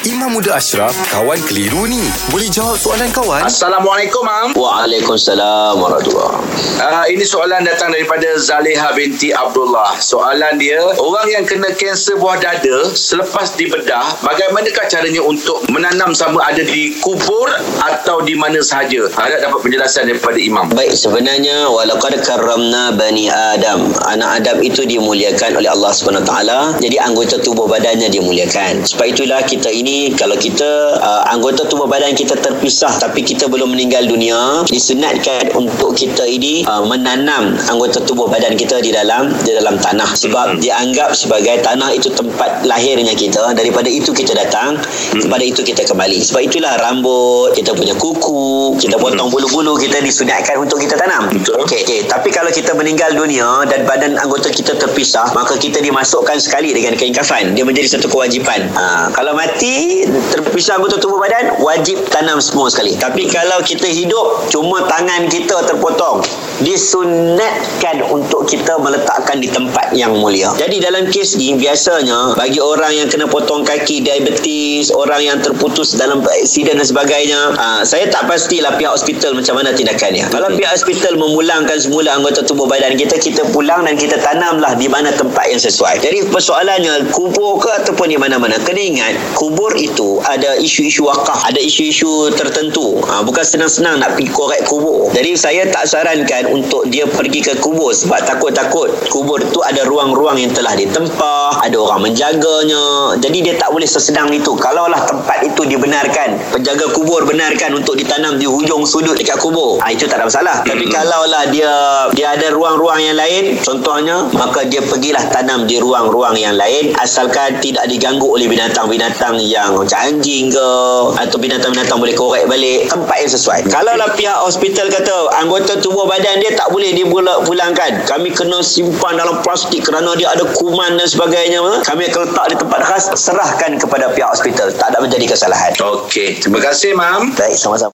Imam Muda Ashraf, kawan keliru ni. Boleh jawab soalan kawan? Assalamualaikum, Mam. Waalaikumsalam warahmatullahi Uh, ini soalan datang daripada Zaleha binti Abdullah. Soalan dia, orang yang kena kanser buah dada selepas dibedah, bagaimanakah caranya untuk menanam sama ada di kubur atau di mana sahaja? Harap dapat penjelasan daripada Imam. Baik sebenarnya walaqad karramna bani Adam. Anak Adam itu dimuliakan oleh Allah Subhanahu taala. Jadi anggota tubuh badannya dimuliakan. Sebab itulah kita ini kalau kita uh, anggota tubuh badan kita terpisah tapi kita belum meninggal dunia, disunatkan untuk kita ini uh, menanam anggota tubuh badan kita di dalam di dalam tanah sebab Hmm. dianggap sebagai tanah itu tempat lahirnya kita. Daripada itu kita datang, kepada itu kita kembali. Sebab itulah rambut, kita punya kuku, kita potong bulu-bulu kita disunatkan untuk kita tanam. Okey. Tapi kalau kita meninggal dunia dan badan anggota kita terpisah, maka kita dimasukkan sekali dengan kain kafan. Dia menjadi satu kewajipan. Ha, kalau mati, terpisah anggota tubuh badan, wajib tanam semua sekali. Tapi kalau kita hidup, cuma tangan kita terpotong, disunatkan untuk kita meletakkan di tempat yang mulia. Jadi dalam kes ni, biasanya bagi orang yang kena potong kaki, diabetes, orang yang terputus dalam aksiden dan sebagainya, ha, saya tak pastilah pihak hospital macam mana tindakannya. Kalau pihak hospital memulangkan semula anggota tubuh badan kita, kita pulang dan kita tanamlah di mana tempat yang sesuai. Jadi persoalannya, kubur ke ataupun di mana-mana. Kena ingat, kubur itu ada isu-isu wakaf, ada isu-isu tertentu. Ha, bukan senang-senang nak pergi korek kubur. Jadi saya tak sarankan untuk dia pergi ke kubur sebab takut-takut kubur tu ada ruang-ruang yang telah ditempah, ada orang menjaganya. Jadi dia tak boleh sesenang itu. Kalaulah tempat itu dibenarkan, penjaga kubur benarkan untuk ditanam di hujung sudut dekat kubur. Ha, itu tak ada masalah. Tapi kalaulah dia dia ada ruang-ruang yang lain, contohnya, maka dia pergilah tanam di ruang-ruang yang lain asalkan tidak diganggu oleh binatang-binatang yang macam anjing ke atau binatang-binatang boleh korek balik tempat yang sesuai. Kalaulah pihak hospital kata anggota tubuh badan dia tak boleh dipulangkan. Kami kena simpan dalam plastik kerana dia ada kuman dan sebagainya. Kami akan letak di tempat khas serahkan kepada pihak hospital. Tak ada menjadi kesalahan. Okey. Terima kasih, Mam. Baik, sama-sama.